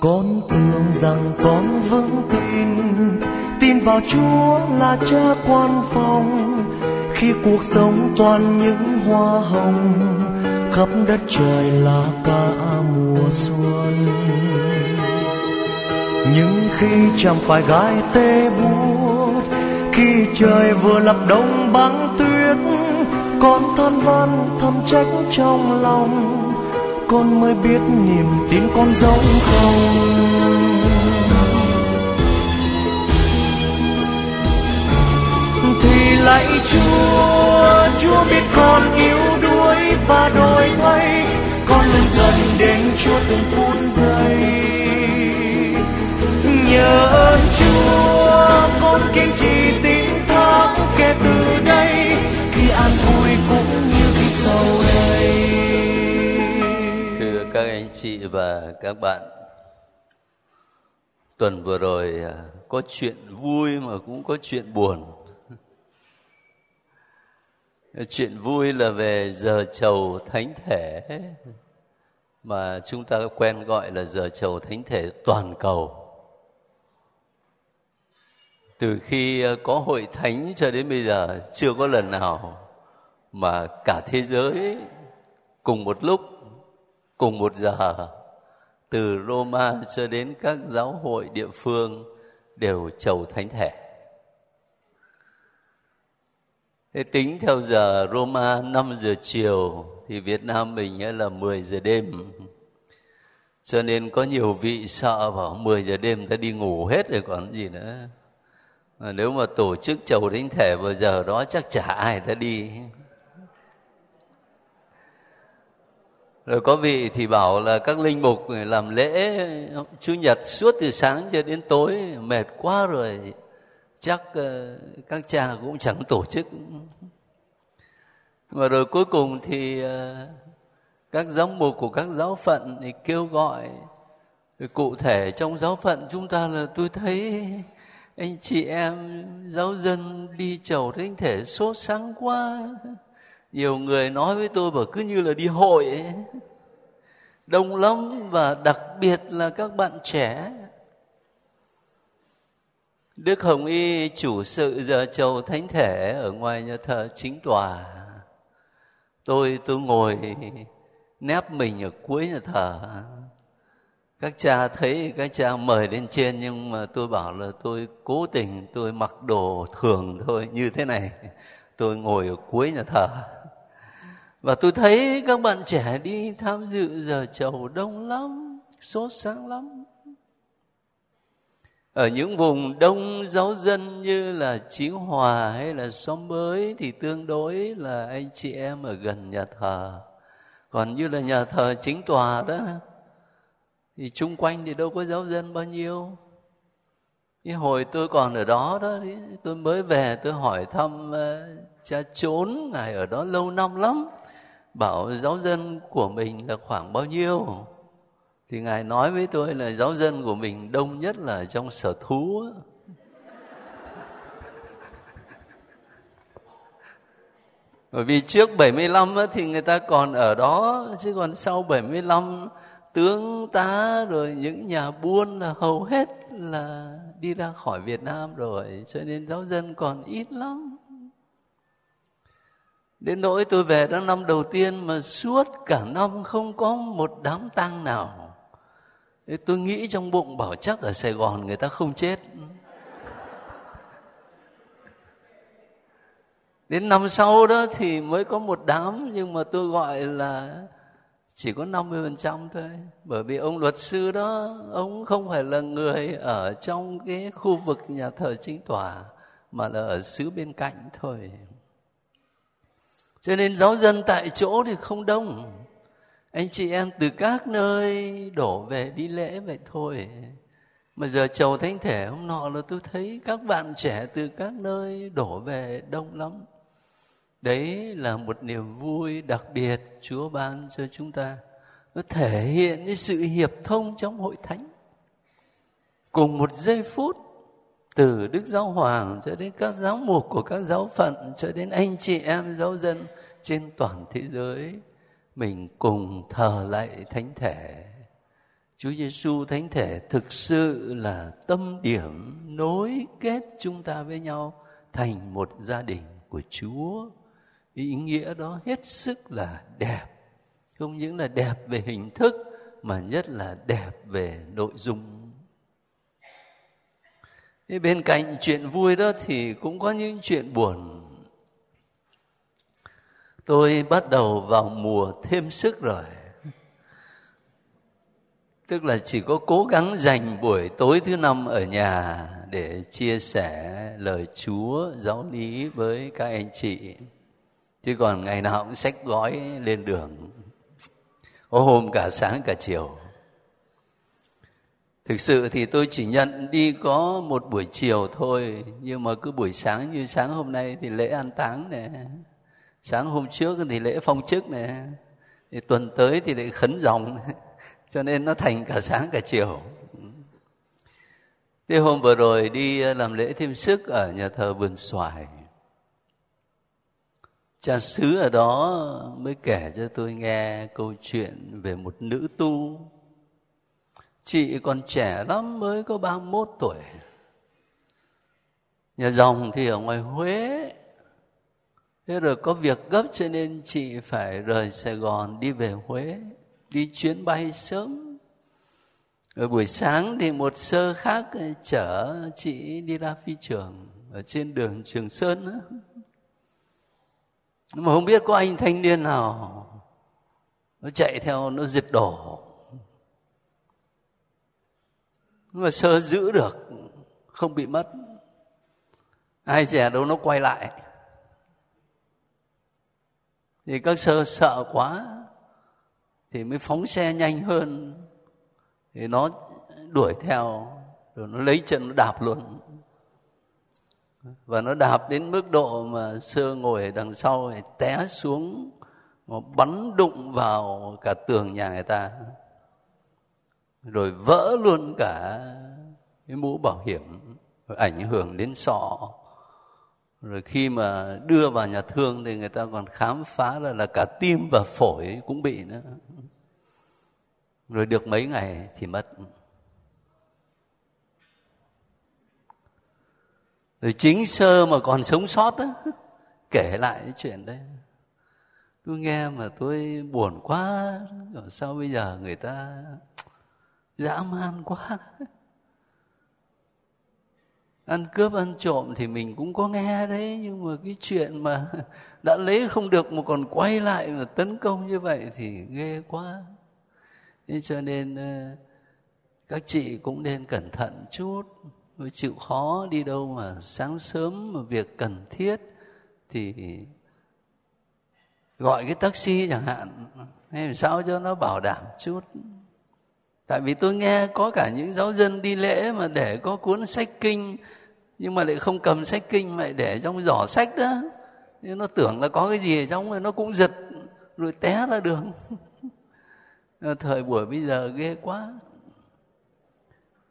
con tưởng rằng con vững tin tin vào chúa là cha quan phòng. Khi cuộc sống toàn những hoa hồng, khắp đất trời là cả mùa xuân nhưng khi chẳng phải gai tê buốt, khi trời vừa lập đông băng tuyết con than van thầm trách trong lòng, con mới biết niềm tin con giống không. Thì lạy chúa chúa biết con yếu đuối và đổi thay con luôn gần đến chúa từng phút giây nhớ ơn chúa, con kiên trì tin thác kể từ đây, khi an vui cũng như khi sầu đây. Thưa các anh chị và các bạn, tuần vừa rồi à, có chuyện vui mà cũng có chuyện buồn. Chuyện vui là về giờ chầu thánh thể, mà chúng ta quen gọi là giờ chầu thánh thể toàn cầu từ khi ờ, có hội thánh cho đến bây giờ, chưa có lần nào mà cả thế giới cùng một lúc, cùng một giờ, từ Roma cho đến các giáo hội địa phương đều chầu thánh thể. Thế tính theo giờ Roma 5 giờ chiều thì Việt Nam mình là 10 giờ đêm. Cho nên có nhiều vị sợ vào 10 giờ đêm ta đi ngủ hết rồi còn gì nữa. Mà nếu mà tổ chức chầu đính thể vào giờ đó, chắc chả ai ta đi. rồi có vị thì bảo là các linh mục làm lễ, chủ nhật suốt từ sáng cho đến tối, mệt quá rồi chắc ờ, các cha cũng chẳng tổ chức mà rồi cuối cùng thì ờ, các giám mục của các giáo phận thì kêu gọi cụ thể trong giáo phận chúng ta là tôi thấy anh chị em giáo dân đi chầu thánh thể sốt sáng quá nhiều người nói với tôi bảo cứ như là đi hội ấy. đông lắm và đặc biệt là các bạn trẻ Đức Hồng Y chủ sự giờ chầu thánh thể ở ngoài nhà thờ chính tòa. Tôi tôi ngồi nép mình ở cuối nhà thờ. Các cha thấy, các cha mời lên trên, nhưng mà tôi bảo là tôi cố tình, tôi mặc đồ thường thôi, như thế này. Tôi ngồi ở cuối nhà thờ. Và tôi thấy các bạn trẻ đi tham dự giờ chầu đông lắm, sốt sáng lắm. Ở những vùng đông giáo dân như là Chí Hòa hay là xóm mới thì tương đối là anh chị em ở gần nhà thờ. Còn như là nhà thờ chính tòa đó thì chung quanh thì đâu có giáo dân bao nhiêu. Cái hồi tôi còn ở đó đó tôi mới về, tôi hỏi thăm ờ, cha trốn, ngài ở đó lâu năm lắm. Bảo giáo dân của mình là khoảng bao nhiêu? Thì ngài nói với tôi là giáo dân của mình đông nhất là trong sở thú Bởi vì trước 75 thì người ta còn ở đó, chứ còn sau 75 tướng tá rồi những nhà buôn là hầu hết là đi ra khỏi Việt Nam rồi, cho nên giáo dân còn ít lắm. Đến nỗi tôi về đó năm đầu tiên mà suốt cả năm không có một đám tang nào. Thế tôi nghĩ trong bụng bảo chắc ở Sài Gòn người ta không chết. Đến năm sau đó thì mới có một đám nhưng mà tôi gọi là chỉ có 50% thôi. Bởi vì ông luật sư đó, ông không phải là người ở trong cái khu vực nhà thờ chính tòa mà là ở xứ bên cạnh thôi. Cho nên giáo dân tại chỗ thì không đông. Anh chị em từ các nơi đổ về đi lễ vậy thôi. Mà giờ chầu thánh thể hôm nọ là tôi thấy các bạn trẻ từ các nơi đổ về đông lắm đấy là một niềm vui đặc biệt chúa ban cho chúng ta. Nó thể hiện cái sự hiệp thông trong hội thánh. Cùng một giây phút, từ đức giáo hoàng cho đến các giáo mục của các giáo phận, cho đến anh chị em, giáo dân trên toàn thế giới, mình cùng thờ lạy thánh thể. Chúa Giêsu thánh thể thực sự là tâm điểm nối kết chúng ta với nhau thành một gia đình của Chúa. Ý nghĩa đó hết sức là đẹp. Không những là đẹp về hình thức, mà nhất là đẹp về nội dung. Thế bên cạnh chuyện vui đó thì cũng có những chuyện buồn. Tôi bắt đầu vào mùa thêm sức rồi tức là chỉ có cố gắng dành buổi tối thứ năm ở nhà để chia sẻ lời Chúa giáo lý với các anh chị chứ còn ngày nào cũng xách gói lên đường. Có hôm cả sáng cả chiều. Thực sự thì tôi chỉ nhận đi có một buổi chiều thôi. Nhưng mà cứ buổi sáng như sáng hôm nay thì lễ an táng này sáng hôm trước thì lễ phong chức này thì tuần tới thì lại khấn dòng. Cho nên nó thành cả sáng cả chiều. Thế hôm vừa rồi đi làm lễ thêm sức ở nhà thờ vườn xoài cha xứ ở đó mới kể cho tôi nghe câu chuyện về một nữ tu. Chị còn trẻ lắm mới có 31 tuổi. Nhà dòng thì ở ngoài Huế. Thế rồi có việc gấp cho nên chị phải rời Sài Gòn đi về Huế, đi chuyến bay sớm. Ở buổi sáng thì một sơ khác chở chị đi ra phi trường ở trên đường Trường Sơn nhưng mà không biết có anh thanh niên nào nó chạy theo, nó giật đổ. Mà sơ giữ được, không bị mất. Ai dè đâu nó quay lại. Thì các sơ sợ quá, thì mới phóng xe nhanh hơn. Thì nó đuổi theo, rồi nó lấy chân nó đạp luôn và nó đạp đến mức độ mà sơ ngồi ở đằng sau thì té xuống, nó bắn đụng vào cả tường nhà người ta. Rồi vỡ luôn cả cái mũ bảo hiểm, rồi ảnh hưởng đến sọ. Rồi khi mà đưa vào nhà thương thì người ta còn khám phá ra là cả tim và phổi cũng bị nữa. Rồi được mấy ngày thì mất. Rồi chính sơ mà còn sống sót á, kể lại cái chuyện đấy. Tôi nghe mà tôi buồn quá, rồi sao bây giờ người ta dã man quá. Ăn cướp ăn trộm thì mình cũng có nghe đấy, nhưng mà cái chuyện mà đã lấy không được mà còn quay lại mà tấn công như vậy thì ghê quá. Thế cho nên ờ, các chị cũng nên cẩn thận chút chịu khó đi đâu mà sáng sớm mà việc cần thiết thì gọi cái taxi chẳng hạn. Hay làm sao cho nó bảo đảm chút? Tại vì tôi nghe có cả những giáo dân đi lễ mà để có cuốn sách kinh, nhưng mà lại không cầm sách kinh mà lại để trong giỏ sách đó. Nên nó tưởng là có cái gì ở trong rồi nó cũng giật, rồi té ra đường. Thời buổi bây giờ ghê quá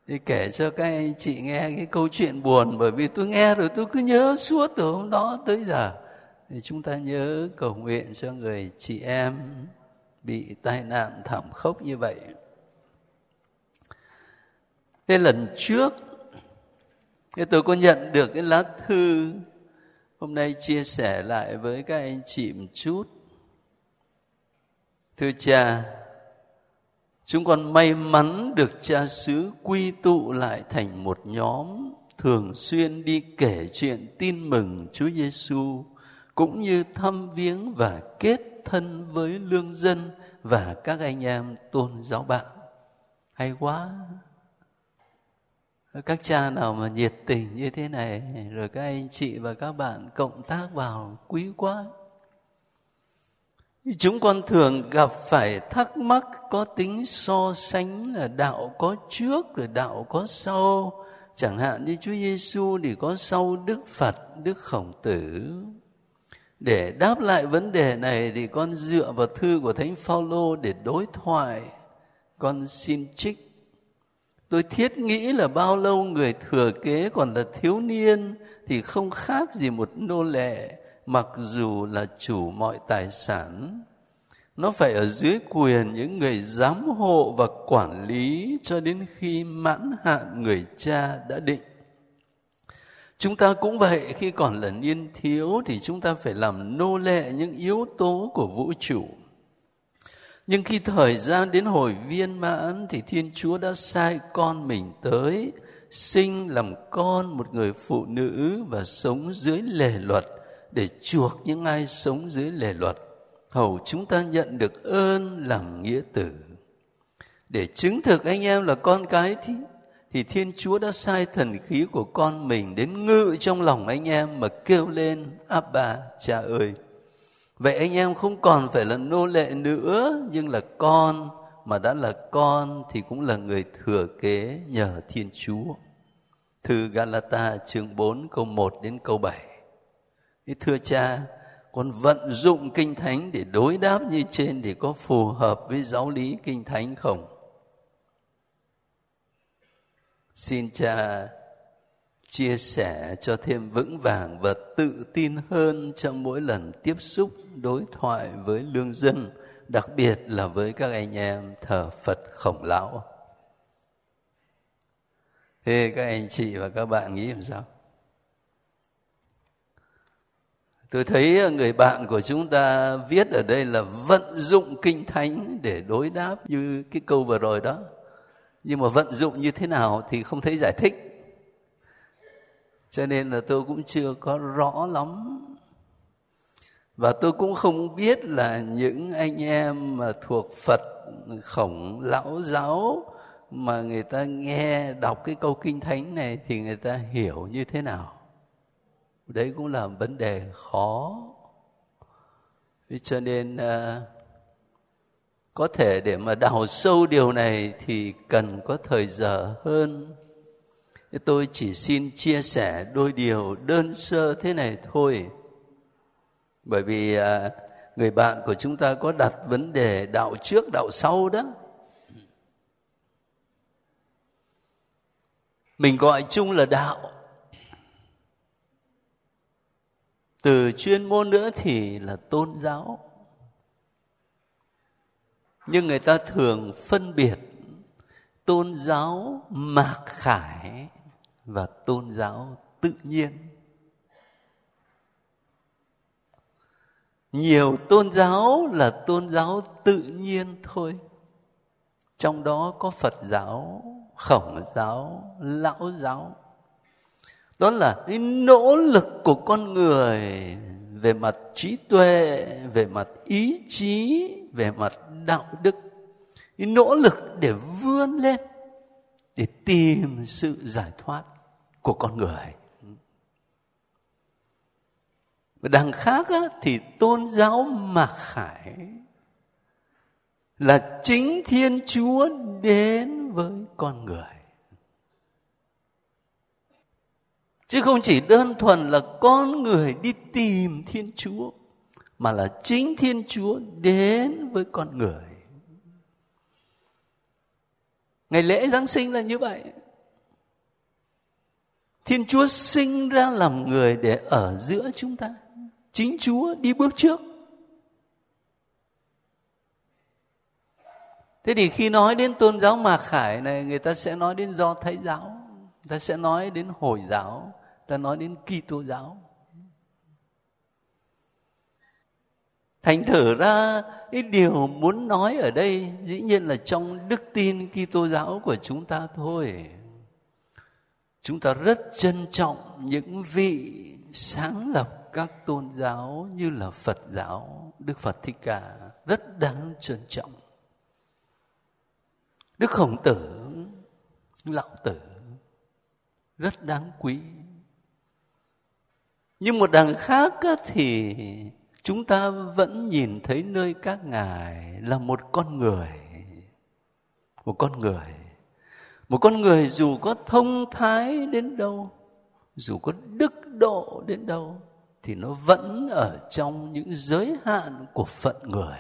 thì kể cho các anh chị nghe cái câu chuyện buồn, bởi vì tôi nghe rồi tôi cứ nhớ suốt từ hôm đó tới giờ. Thì chúng ta nhớ cầu nguyện cho người chị em bị tai nạn thảm khốc như vậy. Thế lần trước thì tôi có nhận được cái lá thư hôm nay chia sẻ lại với các anh chị một chút. Thưa cha Chúng con may mắn được cha xứ quy tụ lại thành một nhóm thường xuyên đi kể chuyện tin mừng Chúa Giêsu, cũng như thăm viếng và kết thân với lương dân và các anh em tôn giáo bạn. Hay quá. Các cha nào mà nhiệt tình như thế này, rồi các anh chị và các bạn cộng tác vào, quý quá chúng con thường gặp phải thắc mắc có tính so sánh là đạo có trước rồi đạo có sau. Chẳng hạn như Chúa Giêsu thì có sau Đức Phật, Đức Khổng Tử. Để đáp lại vấn đề này thì con dựa vào thư của Thánh Phaolô để đối thoại. Con xin trích. Tôi thiết nghĩ là bao lâu người thừa kế còn là thiếu niên thì không khác gì một nô lệ mặc dù là chủ mọi tài sản, nó phải ở dưới quyền những người giám hộ và quản lý cho đến khi mãn hạn người cha đã định. Chúng ta cũng vậy, khi còn là niên thiếu thì chúng ta phải làm nô lệ những yếu tố của vũ trụ. Nhưng khi thời gian đến hồi viên mãn thì thiên chúa đã sai con mình tới, sinh làm con một người phụ nữ và sống dưới lề luật để chuộc những ai sống dưới lề luật. Hầu chúng ta nhận được ơn làm nghĩa tử. Để chứng thực anh em là con cái thì thì thiên chúa đã sai thần khí của con mình đến ngự trong lòng anh em mà kêu lên, abba, cha ơi. Vậy anh em không còn phải là nô lệ nữa, nhưng là con, mà đã là con thì cũng là người thừa kế nhờ thiên chúa. Thư galata chương 4 câu 1 đến câu 7 thưa cha, con vận dụng kinh thánh để đối đáp như trên để có phù hợp với giáo lý kinh thánh không? Xin cha chia sẻ cho thêm vững vàng và tự tin hơn trong mỗi lần tiếp xúc, đối thoại với lương dân đặc biệt là với các anh em thờ phật khổng lão. Thế các anh chị và các bạn nghĩ làm sao? Tôi thấy ờ, người bạn của chúng ta viết ở đây là vận dụng kinh thánh để đối đáp như cái câu vừa rồi đó. Nhưng mà vận dụng như thế nào thì không thấy giải thích. Cho nên là tôi cũng chưa có rõ lắm. Và tôi cũng không biết là những anh em mà thuộc phật khổng lão giáo mà người ta nghe đọc cái câu kinh thánh này thì người ta hiểu như thế nào đấy cũng là vấn đề khó. Cho nên à, có thể để mà đào sâu điều này thì cần có thời giờ hơn. Tôi chỉ xin chia sẻ đôi điều đơn sơ thế này thôi. Bởi vì à, người bạn của chúng ta có đặt vấn đề đạo trước đạo sau đó. Mình gọi chung là đạo. Từ chuyên môn nữa thì là tôn giáo. Nhưng người ta thường phân biệt tôn giáo mạc khải và tôn giáo tự nhiên. Nhiều tôn giáo là tôn giáo tự nhiên thôi. Trong đó có phật giáo, khổng giáo, lão giáo đó là cái nỗ lực của con người về mặt trí tuệ về mặt ý chí về mặt đạo đức. Cái nỗ lực để vươn lên để tìm sự giải thoát của con người. Và đằng khác á, thì tôn giáo mạc khải là chính thiên chúa đến với con người. Chứ không chỉ đơn thuần là con người đi tìm thiên chúa, mà là chính thiên chúa đến với con người. Ngày lễ giáng sinh là như vậy. Thiên chúa sinh ra làm người để ở giữa chúng ta. Chính chúa đi bước trước. Thế thì khi nói đến tôn giáo mạc khải này, người ta sẽ nói đến do thái giáo, người ta sẽ nói đến hồi giáo ta nói đến Kitô giáo. Thành thử ra cái điều muốn nói ở đây dĩ nhiên là trong đức tin Kitô giáo của chúng ta thôi. Chúng ta rất trân trọng những vị sáng lập các tôn giáo như là Phật giáo, Đức Phật Thích Ca rất đáng trân trọng. Đức Khổng Tử, Lão Tử rất đáng quý nhưng một đằng khác thì chúng ta vẫn nhìn thấy nơi các ngài là một con người. Một con người. Một con người dù có thông thái đến đâu, dù có đức độ đến đâu, thì nó vẫn ở trong những giới hạn của phận người.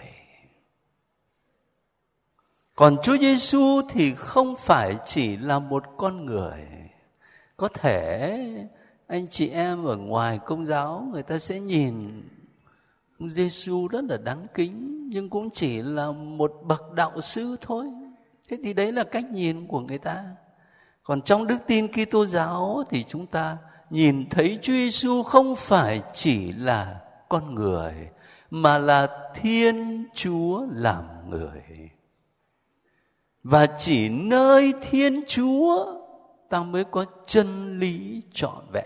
Còn Chúa Giêsu thì không phải chỉ là một con người. Có thể anh chị em ở ngoài công giáo, người ta sẽ nhìn Giêsu rất là đáng kính, nhưng cũng chỉ là một bậc đạo sư thôi. Thế thì đấy là cách nhìn của người ta. Còn trong đức tin Kitô giáo thì chúng ta nhìn thấy Chúa Giêsu không phải chỉ là con người, mà là Thiên Chúa làm người. Và chỉ nơi Thiên Chúa ta mới có chân lý trọn vẹn.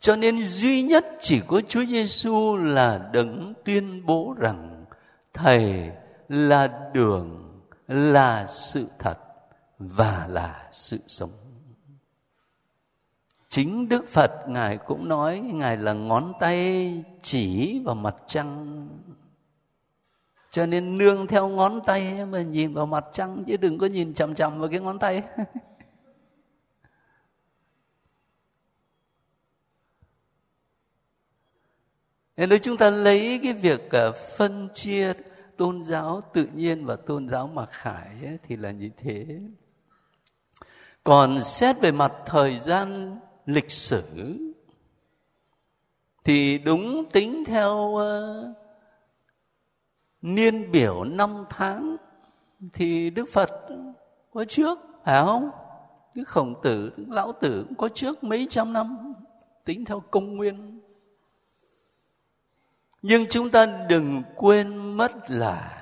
Cho nên duy nhất chỉ có Chúa Giêsu là đấng tuyên bố rằng Thầy là đường, là sự thật và là sự sống. Chính Đức Phật Ngài cũng nói Ngài là ngón tay chỉ vào mặt trăng. Cho nên nương theo ngón tay mà nhìn vào mặt trăng chứ đừng có nhìn chằm chằm vào cái ngón tay. Nên nếu chúng ta lấy cái việc ờ, phân chia tôn giáo tự nhiên và tôn giáo mặc khải ấy, thì là như thế. Còn xét về mặt thời gian lịch sử thì đúng tính theo uh, niên biểu năm tháng thì Đức Phật có trước phải không? Đức Khổng Tử, Đức Lão Tử cũng có trước mấy trăm năm tính theo công nguyên nhưng chúng ta đừng quên mất là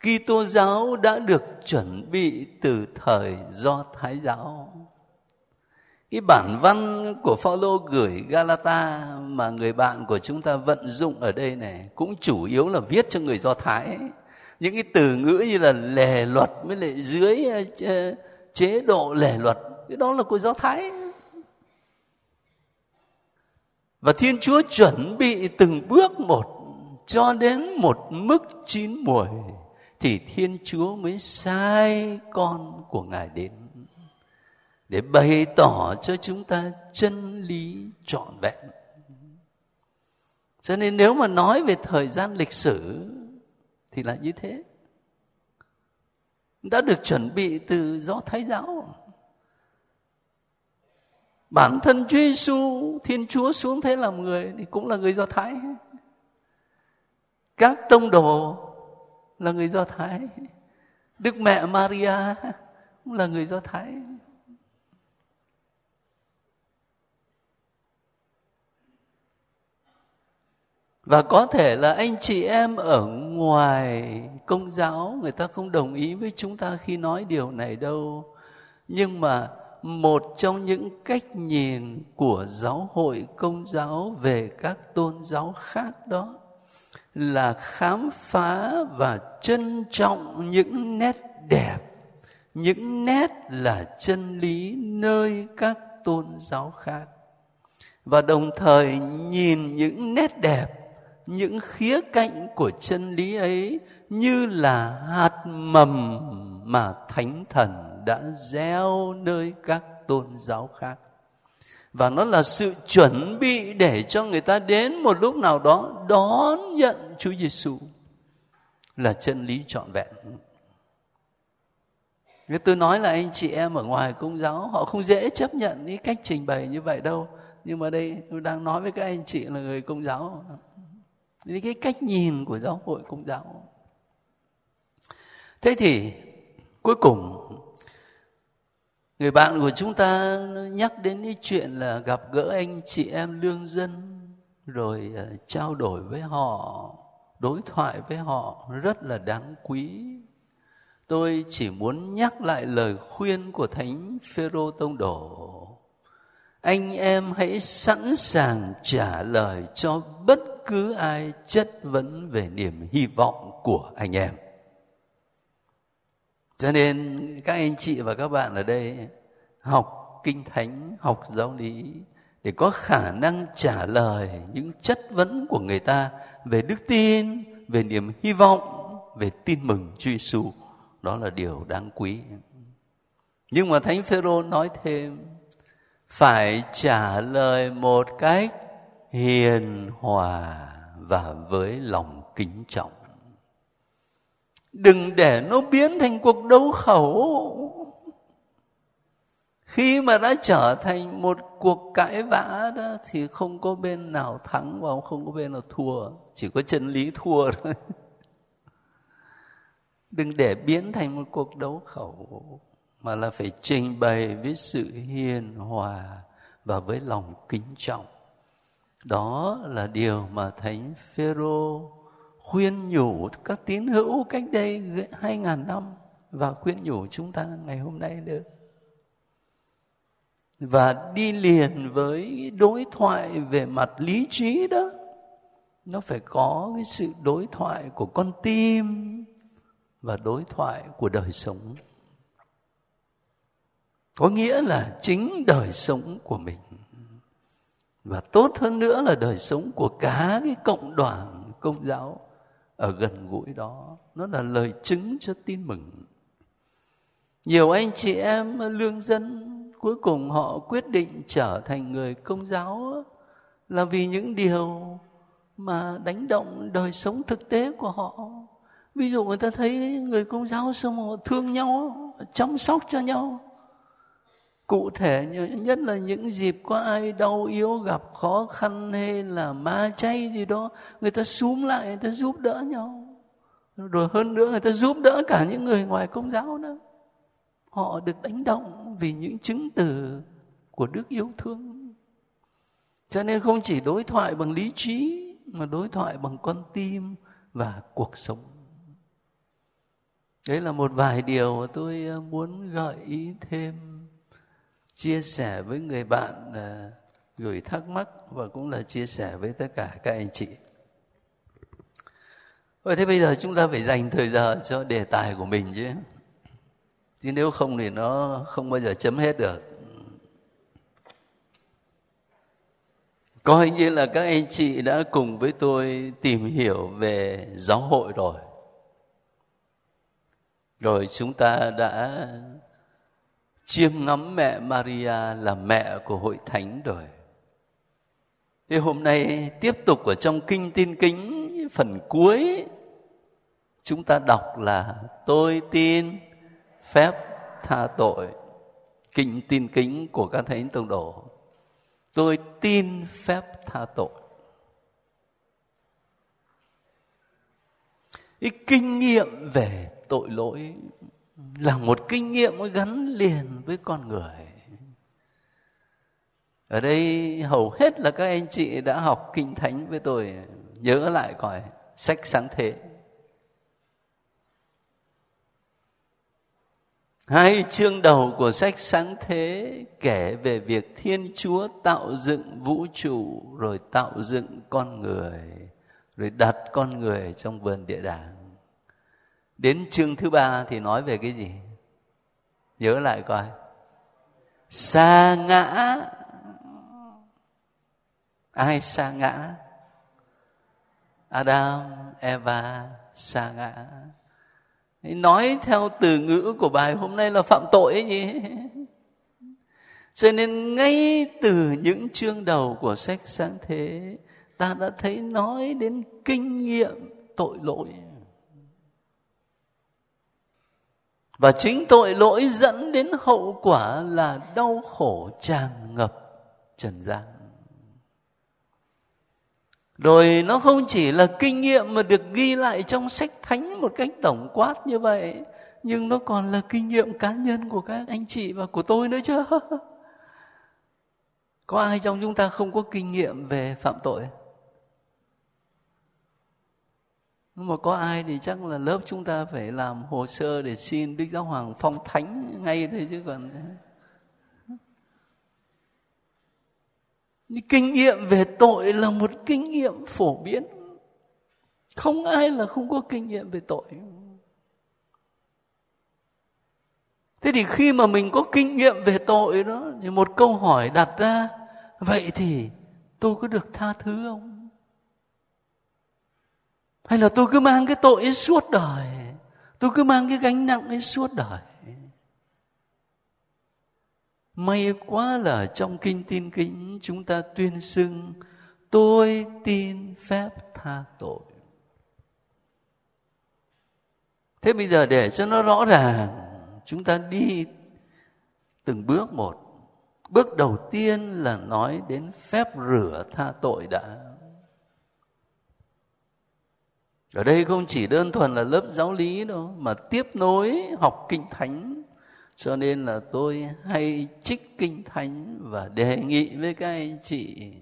Kitô giáo đã được chuẩn bị từ thời do Thái giáo. Cái bản văn của Phaolô gửi Galata mà người bạn của chúng ta vận dụng ở đây này cũng chủ yếu là viết cho người Do Thái. Những cái từ ngữ như là lề luật với lại dưới ờ, chế độ lề luật, cái đó là của Do Thái. Và Thiên Chúa chuẩn bị từng bước một cho đến một mức chín muồi, thì Thiên Chúa mới sai con của Ngài đến để bày tỏ cho chúng ta chân lý trọn vẹn. Cho nên nếu mà nói về thời gian lịch sử thì là như thế. Đã được chuẩn bị từ do Thái giáo bản thân Chúa Giêsu Thiên Chúa xuống thế làm người thì cũng là người Do Thái. Các tông đồ là người Do Thái. Đức mẹ Maria cũng là người Do Thái. Và có thể là anh chị em ở ngoài công giáo, người ta không đồng ý với chúng ta khi nói điều này đâu. Nhưng mà một trong những cách nhìn của giáo hội công giáo về các tôn giáo khác đó là khám phá và trân trọng những nét đẹp, những nét là chân lý nơi các tôn giáo khác. Và đồng thời nhìn những nét đẹp những khía cạnh của chân lý ấy như là hạt mầm mà thánh thần đã gieo nơi các tôn giáo khác và nó là sự chuẩn bị để cho người ta đến một lúc nào đó đón nhận Chúa Giêsu là chân lý trọn vẹn. Nếu tôi nói là anh chị em ở ngoài công giáo, họ không dễ chấp nhận cái cách trình bày như vậy đâu. Nhưng mà đây, tôi đang nói với các anh chị là người công giáo. Cái cách nhìn của giáo hội công giáo. Thế thì, cuối cùng, người bạn của chúng ta nhắc đến cái chuyện là gặp gỡ anh chị em lương dân, rồi ờ, trao đổi với họ, đối thoại với họ, rất là đáng quý tôi chỉ muốn nhắc lại lời khuyên của thánh phêrô tông đồ anh em hãy sẵn sàng trả lời cho bất cứ ai chất vấn về niềm hy vọng của anh em. Cho nên các anh chị và các bạn ở đây, học kinh thánh, học giáo lý để có khả năng trả lời những chất vấn của người ta về đức tin, về niềm hy vọng, về tin mừng Chúa Giêsu, đó là điều đáng quý. Nhưng mà thánh phêrô nói thêm, phải trả lời một cách hiền hòa và với lòng kính trọng. Đừng để nó biến thành cuộc đấu khẩu. Khi mà đã trở thành một cuộc cãi vã đó, thì không có bên nào thắng và không có bên nào thua. Chỉ có chân lý thua thôi. Đừng để biến thành một cuộc đấu khẩu, mà là phải trình bày với sự hiền hòa và với lòng kính trọng đó là điều mà thánh phêrô khuyên nhủ các tín hữu cách đây hai ngàn năm và khuyên nhủ chúng ta ngày hôm nay nữa. Và đi liền với đối thoại về mặt lý trí đó, nó phải có cái sự đối thoại của con tim và đối thoại của đời sống. Có nghĩa là chính đời sống của mình và tốt hơn nữa là đời sống của cả cái cộng đoàn công giáo ở gần gũi đó, nó là lời chứng cho tin mừng. Nhiều anh chị em lương dân cuối cùng họ quyết định trở thành người công giáo là vì những điều mà đánh động đời sống thực tế của họ. Ví dụ người ta thấy người công giáo xong họ thương nhau, chăm sóc cho nhau cụ thể nhất là những dịp có ai đau yếu, gặp khó khăn hay là ma chay gì đó, người ta xúm lại, người ta giúp đỡ nhau. Rồi hơn nữa, người ta giúp đỡ cả những người ngoài công giáo nữa. Họ được đánh động vì những chứng từ của đức yêu thương. Cho nên không chỉ đối thoại bằng lý trí, mà đối thoại bằng con tim và cuộc sống. Đấy là một vài điều mà tôi ờ, muốn gợi ý thêm chia sẻ với người bạn à, gửi thắc mắc và cũng là chia sẻ với tất cả các anh chị. Vậy thế bây giờ chúng ta phải dành thời giờ cho đề tài của mình chứ. Chứ nếu không thì nó không bao giờ chấm hết được. Coi như là các anh chị đã cùng với tôi tìm hiểu về giáo hội rồi. Rồi chúng ta đã chiêm ngắm mẹ Maria là mẹ của hội thánh rồi. Thế hôm nay tiếp tục ở trong kinh tin kính, phần cuối, chúng ta đọc là tôi tin phép tha tội. Kinh tin kính của các thánh tông đồ. Tôi tin phép tha tội. Cái kinh nghiệm về tội lỗi là một kinh nghiệm gắn liền với con người ở đây hầu hết là các anh chị đã học kinh thánh với tôi, nhớ lại coi, sách sáng thế Hai chương đầu của sách sáng thế kể về việc Thiên Chúa tạo dựng vũ trụ, rồi tạo dựng con người, rồi đặt con người trong vườn địa đàng. Đến chương thứ ba thì nói về cái gì? Nhớ lại coi. Sa ngã. Ai sa ngã? Adam, Eva sa ngã nói theo từ ngữ của bài hôm nay là phạm tội ấy nhỉ cho nên ngay từ những chương đầu của sách sáng thế ta đã thấy nói đến kinh nghiệm tội lỗi và chính tội lỗi dẫn đến hậu quả là đau khổ tràn ngập trần gian. Rồi nó không chỉ là kinh nghiệm mà được ghi lại trong sách thánh một cách tổng quát như vậy, nhưng nó còn là kinh nghiệm cá nhân của các anh chị và của tôi nữa chứ. Có ai trong chúng ta không có kinh nghiệm về phạm tội? Nhưng mà có ai thì chắc là lớp chúng ta phải làm hồ sơ để xin đức giáo hoàng phong thánh ngay thôi chứ còn kinh nghiệm về tội là một kinh nghiệm phổ biến. Không ai là không có kinh nghiệm về tội. Thế thì khi mà mình có kinh nghiệm về tội đó, thì một câu hỏi đặt ra, vậy thì tôi có được tha thứ không? Hay là tôi cứ mang cái tội ấy suốt đời? Tôi cứ mang cái gánh nặng ấy suốt đời? May quá là trong kinh tin kính chúng ta tuyên xưng, tôi tin phép tha tội. Thế bây giờ để cho nó rõ ràng, chúng ta đi từng bước một. Bước đầu tiên là nói đến phép rửa tha tội đã ở đây không chỉ đơn thuần là lớp giáo lý đâu, mà tiếp nối học kinh thánh. Cho nên là tôi hay trích kinh thánh và đề nghị với các anh chị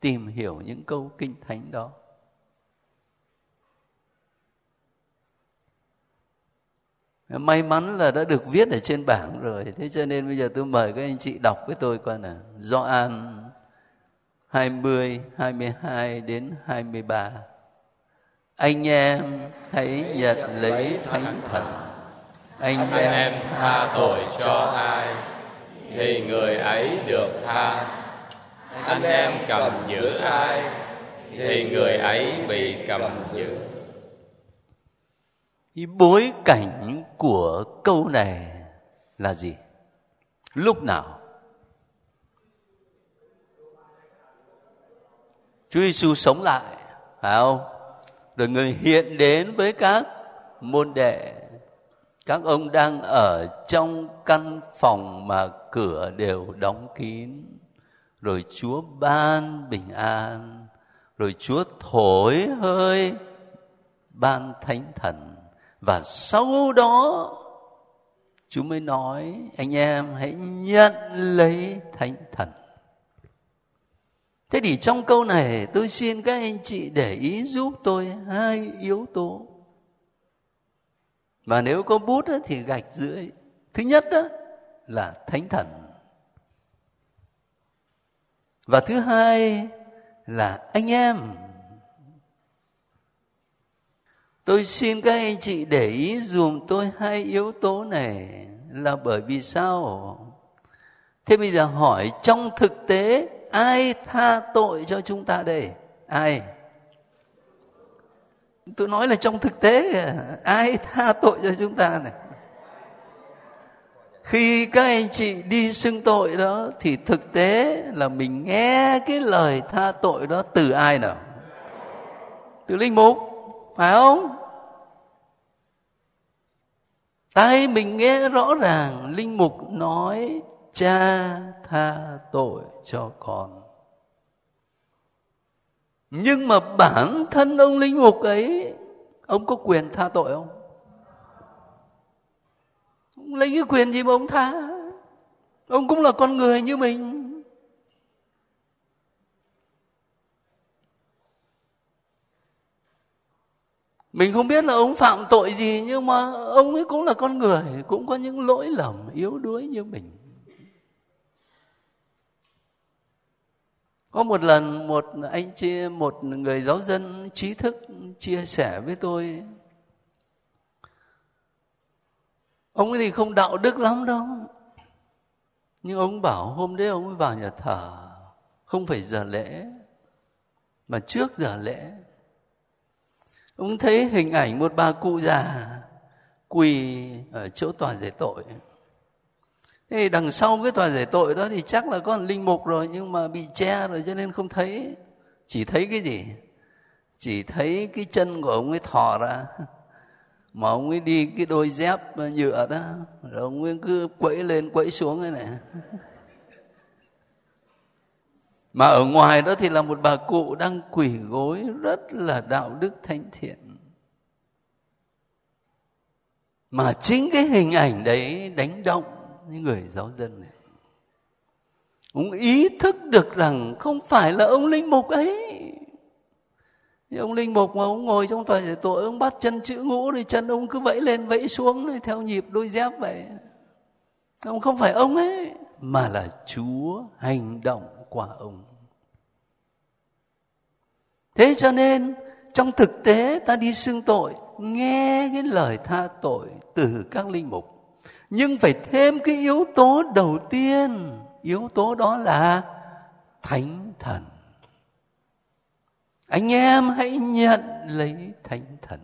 tìm hiểu những câu kinh thánh đó. May mắn là đã được viết ở trên bảng rồi, thế cho nên bây giờ tôi mời các anh chị đọc với tôi coi do Gioan 20 22 đến 23 anh em hãy nhận lấy thánh thần. Anh em tha tội cho ai thì người ấy được tha. Anh em cầm giữ ai thì người ấy bị cầm giữ. Cái bối cảnh của câu này là gì? Lúc nào? Chúa Giêsu sống lại phải không rồi người hiện đến với các môn đệ. Các ông đang ở trong căn phòng mà cửa đều đóng kín. Rồi chúa ban bình an. Rồi chúa thổi hơi ban thánh thần. Và sau đó, chúa mới nói, anh em hãy nhận lấy thánh thần thế thì trong câu này, tôi xin các anh chị để ý giúp tôi hai yếu tố. Mà nếu có bút thì gạch dưới. Thứ nhất đó là thánh thần. Và thứ hai là anh em. Tôi xin các anh chị để ý dùm tôi hai yếu tố này là bởi vì sao? Thế bây giờ hỏi trong thực tế ai tha tội cho chúng ta đây? Ai? Tôi nói là trong thực tế, ai tha tội cho chúng ta này? Khi các anh chị đi xưng tội đó, thì thực tế là mình nghe cái lời tha tội đó từ ai nào? Từ linh mục, phải không? Tai mình nghe rõ ràng linh mục nói cha tha tội cho con. Nhưng mà bản thân ông linh mục ấy, ông có quyền tha tội không? Ông lấy cái quyền gì mà ông tha? Ông cũng là con người như mình. Mình không biết là ông phạm tội gì, nhưng mà ông ấy cũng là con người, cũng có những lỗi lầm, yếu đuối như mình. Có một lần một anh chia, một người giáo dân trí thức chia sẻ với tôi. Ông ấy thì không đạo đức lắm đâu. Nhưng ông bảo hôm đấy ông ấy vào nhà thờ, không phải giờ lễ, mà trước giờ lễ. Ông thấy hình ảnh một bà cụ già quỳ ở chỗ tòa giải tội. Thế đằng sau cái tòa giải tội đó thì chắc là có linh mục rồi, nhưng mà bị che rồi cho nên không thấy. Chỉ thấy cái gì? Chỉ thấy cái chân của ông ấy thò ra. Mà ông ấy đi cái đôi dép nhựa đó. Rồi ông ấy cứ quẫy lên quẫy xuống thế này. Mà ở ngoài đó thì là một bà cụ đang quỳ gối rất là đạo đức thanh thiện. Mà chính cái hình ảnh đấy đánh động những người giáo dân này ông ý thức được rằng không phải là ông linh mục ấy. Thì ông linh mục mà ông ngồi trong tòa giải tội ông bắt chân chữ ngũ thì chân ông cứ vẫy lên vẫy xuống này, theo nhịp đôi dép vậy. Ông không phải ông ấy mà là chúa hành động qua ông. Thế cho nên trong thực tế ta đi xưng tội nghe cái lời tha tội từ các linh mục nhưng phải thêm cái yếu tố đầu tiên. Yếu tố đó là thánh thần. Anh em hãy nhận lấy thánh thần.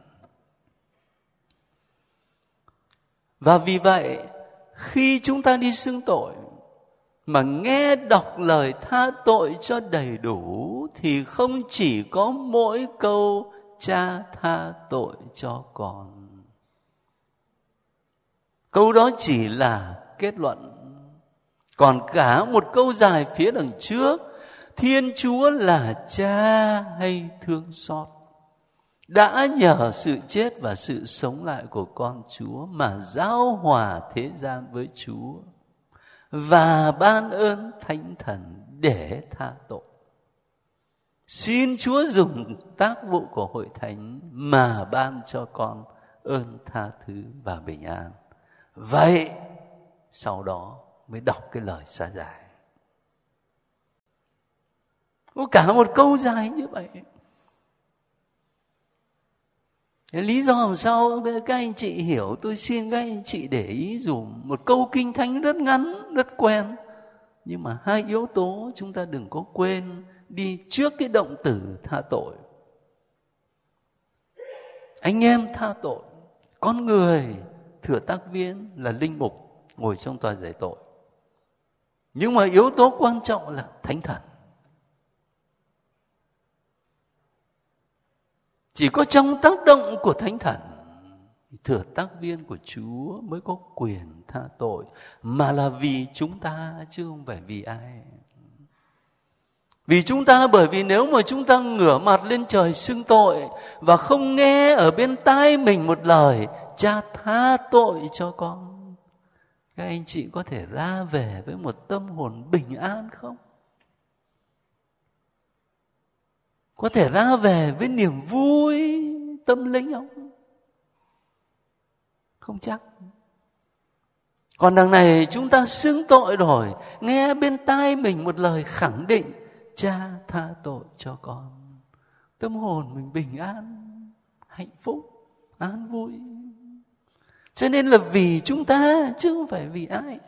Và vì vậy, khi chúng ta đi xưng tội mà nghe đọc lời tha tội cho đầy đủ thì không chỉ có mỗi câu cha tha tội cho con câu đó chỉ là kết luận. Còn cả một câu dài phía đằng trước, thiên chúa là cha hay thương xót, đã nhờ sự chết và sự sống lại của con chúa mà giao hòa thế gian với chúa và ban ơn thánh thần để tha tội. Xin chúa dùng tác vụ của hội thánh mà ban cho con ơn tha thứ và bình an vậy sau đó mới đọc cái lời xa dài có cả một câu dài như vậy. Lý do làm sao các anh chị hiểu, tôi xin các anh chị để ý dùm một câu kinh thánh rất ngắn, rất quen. Nhưng mà hai yếu tố chúng ta đừng có quên đi trước cái động từ tha tội. Anh em tha tội, con người thừa tác viên là linh mục ngồi trong tòa giải tội. Nhưng mà yếu tố quan trọng là thánh thần. Chỉ có trong tác động của thánh thần thừa tác viên của chúa mới có quyền tha tội. Mà là vì chúng ta chứ không phải vì ai. Vì chúng ta, bởi vì nếu mà chúng ta ngửa mặt lên trời xưng tội và không nghe ở bên tai mình một lời cha tha tội cho con. Các anh chị có thể ra về với một tâm hồn bình an không? Có thể ra về với niềm vui tâm linh không? Không chắc. Còn đằng này chúng ta xưng tội rồi. Nghe bên tai mình một lời khẳng định, cha tha tội cho con. Tâm hồn mình bình an, hạnh phúc, an vui cho nên là vì chúng ta chứ không phải vì ai.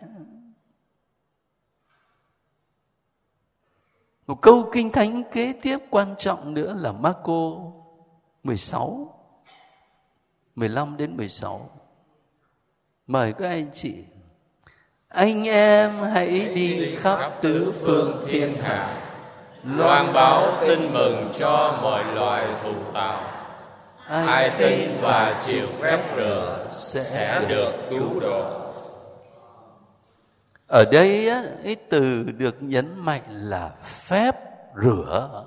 Một câu kinh thánh kế tiếp quan trọng nữa là Marco 16 15 đến 16 mời các anh chị anh em hãy đi khắp tứ phương thiên hạ. loan báo tin mừng cho mọi loài thù tạo ai tin và chịu phép rửa sẽ được cứu độ. Ở đây á, cái từ được nhấn mạnh là phép rửa.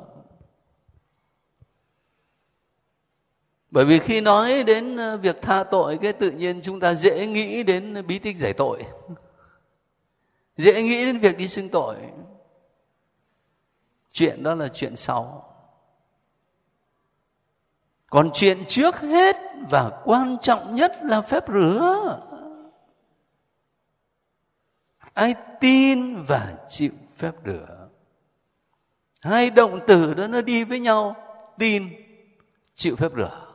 Bởi vì khi nói đến ờ, việc tha tội cái tự nhiên chúng ta dễ nghĩ đến bí tích giải tội. Dễ nghĩ đến việc đi xưng tội. Chuyện đó là chuyện sau còn chuyện trước hết và quan trọng nhất là phép rửa. Ai tin và chịu phép rửa. Hai động từ đó nó đi với nhau, tin, chịu phép rửa.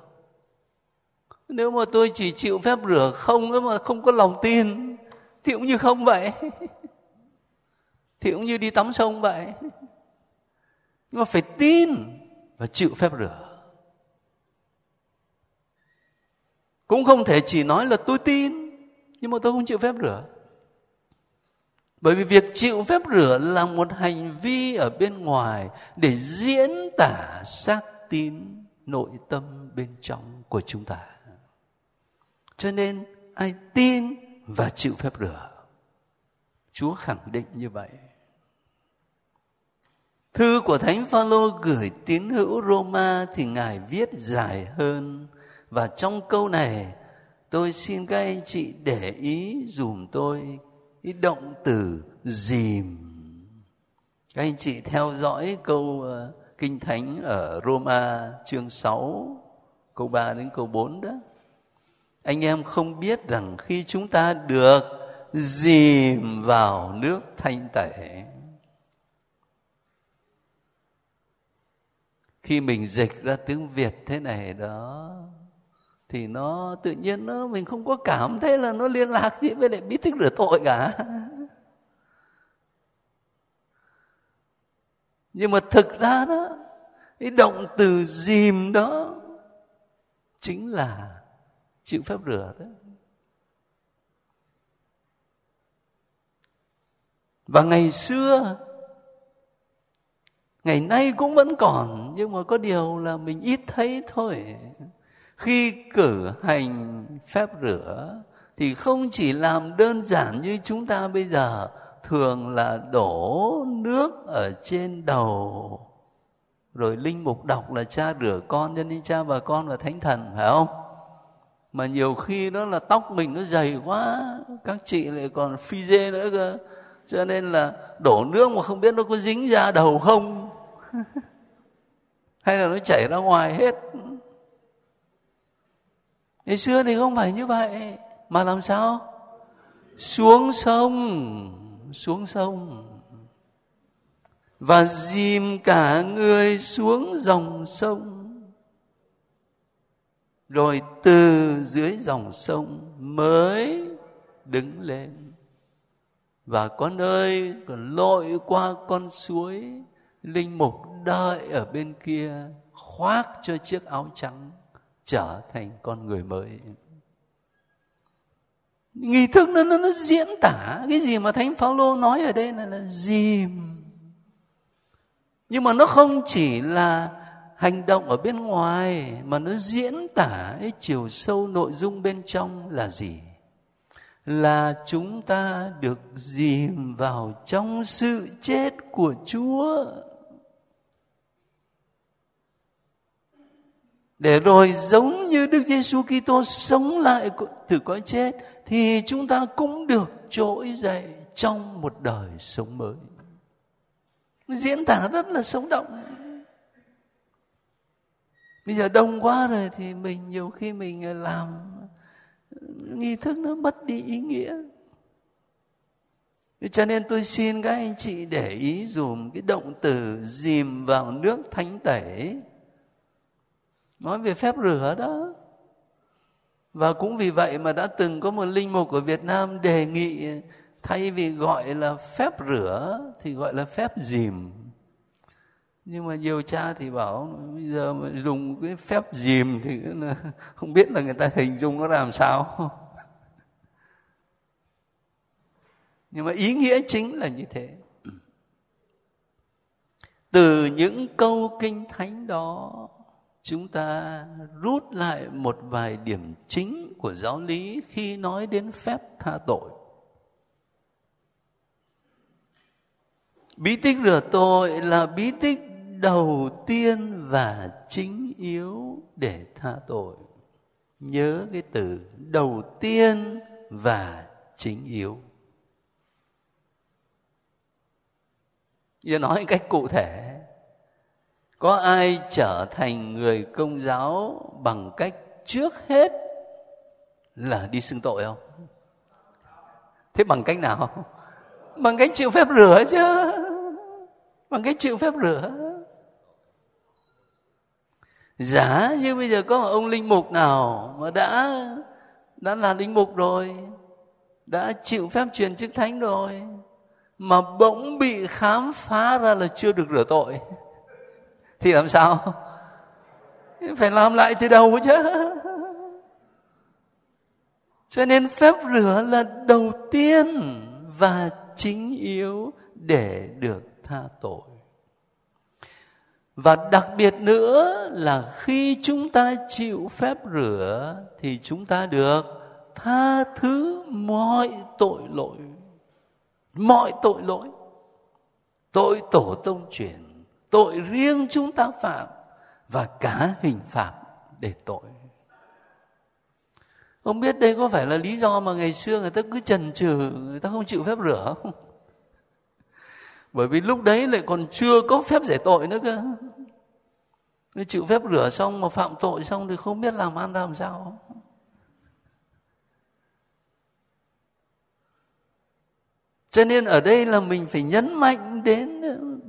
Nếu mà tôi chỉ chịu phép rửa không nữa mà không có lòng tin, thì cũng như không vậy. Thì cũng như đi tắm sông vậy. Nhưng mà phải tin và chịu phép rửa. Cũng không thể chỉ nói là tôi tin, nhưng mà tôi không chịu phép rửa. Bởi vì việc chịu phép rửa là một hành vi ở bên ngoài để diễn tả xác tín nội tâm bên trong của chúng ta. Cho nên ai tin và chịu phép rửa, chúa khẳng định như vậy. Thư của thánh phaolô gửi tín hữu roma thì ngài viết dài hơn và trong câu này, tôi xin các anh chị để ý dùm tôi cái động từ dìm. Các anh chị theo dõi câu ờ, kinh thánh ở Roma chương 6 câu 3 đến câu 4 đó. Anh em không biết rằng khi chúng ta được dìm vào nước thanh tẩy, khi mình dịch ra tiếng việt thế này đó thì nó tự nhiên nó, mình không có cảm thấy là nó liên lạc gì với lại bí tích rửa tội cả. Nhưng mà thực ra đó, cái động từ dìm đó chính là chịu phép rửa đó. Và ngày xưa, ngày nay cũng vẫn còn, nhưng mà có điều là mình ít thấy thôi khi cử hành phép rửa thì không chỉ làm đơn giản như chúng ta bây giờ, thường là đổ nước ở trên đầu. Rồi linh mục đọc là cha rửa con nhân nên cha và con và thánh thần, phải không? Mà nhiều khi đó là tóc mình nó dày quá, các chị lại còn phi dê nữa cơ. Cho nên là đổ nước mà không biết nó có dính ra đầu không? Hay là nó chảy ra ngoài hết? Ngày xưa thì không phải như vậy. Mà làm sao? Xuống sông xuống sông. Và dìm cả người xuống dòng sông. Rồi từ dưới dòng sông mới đứng lên. Và có nơi còn lội qua con suối linh mục đợi ở bên kia, khoác cho chiếc áo trắng trở thành con người mới. Nghi thức nó, nó nó diễn tả cái gì mà thánh phaolô nói ở đây là là dìm. Nhưng mà nó không chỉ là hành động ở bên ngoài mà nó diễn tả cái chiều sâu nội dung bên trong là gì? Là chúng ta được dìm vào trong sự chết của Chúa. Để rồi giống như Đức Giêsu Kitô sống lại từ cõi chết, thì chúng ta cũng được trỗi dậy trong một đời sống mới. Diễn tả rất là sống động. Bây giờ đông quá rồi thì mình nhiều khi mình ờ, làm ờ, nghi thức nó mất đi ý nghĩa. Cho nên tôi xin các anh chị để ý dùm cái động từ dìm vào nước thánh tẩy nói về phép rửa đó. Và cũng vì vậy mà đã từng có một linh mục ở Việt Nam đề nghị thay vì gọi là phép rửa thì gọi là phép dìm. Nhưng mà nhiều cha thì bảo, bây giờ mà dùng cái phép dìm thì không biết là người ta hình dung nó làm sao. Nhưng mà ý nghĩa chính là như thế. Từ những câu kinh thánh đó chúng ta rút lại một vài điểm chính của giáo lý khi nói đến phép tha tội. Bí tích rửa tội là bí tích đầu tiên và chính yếu để tha tội. Nhớ cái từ đầu tiên và chính yếu. Giờ nói cách cụ thể có ai trở thành người công giáo bằng cách trước hết là đi xưng tội không? Thế bằng cách nào? Bằng cách chịu phép rửa chứ. Bằng cách chịu phép rửa. Giả như bây giờ có một ông linh mục nào mà đã đã là linh mục rồi, đã chịu phép truyền chức thánh rồi, mà bỗng bị khám phá ra là chưa được rửa tội thì làm sao? Phải làm lại từ đầu chứ. Cho nên phép rửa là đầu tiên và chính yếu để được tha tội. Và đặc biệt nữa là khi chúng ta chịu phép rửa thì chúng ta được tha thứ mọi tội lỗi. Mọi tội lỗi. Tội tổ tông truyền tội riêng chúng ta phạm và cả hình phạt để tội. Không biết đây có phải là lý do mà ngày xưa người ta cứ trần trừ người ta không chịu phép rửa không? Bởi vì lúc đấy lại còn chưa có phép giải tội nữa cơ. Nếu chịu phép rửa xong mà phạm tội xong thì không biết làm ăn làm sao. Cho nên ở đây là mình phải nhấn mạnh đến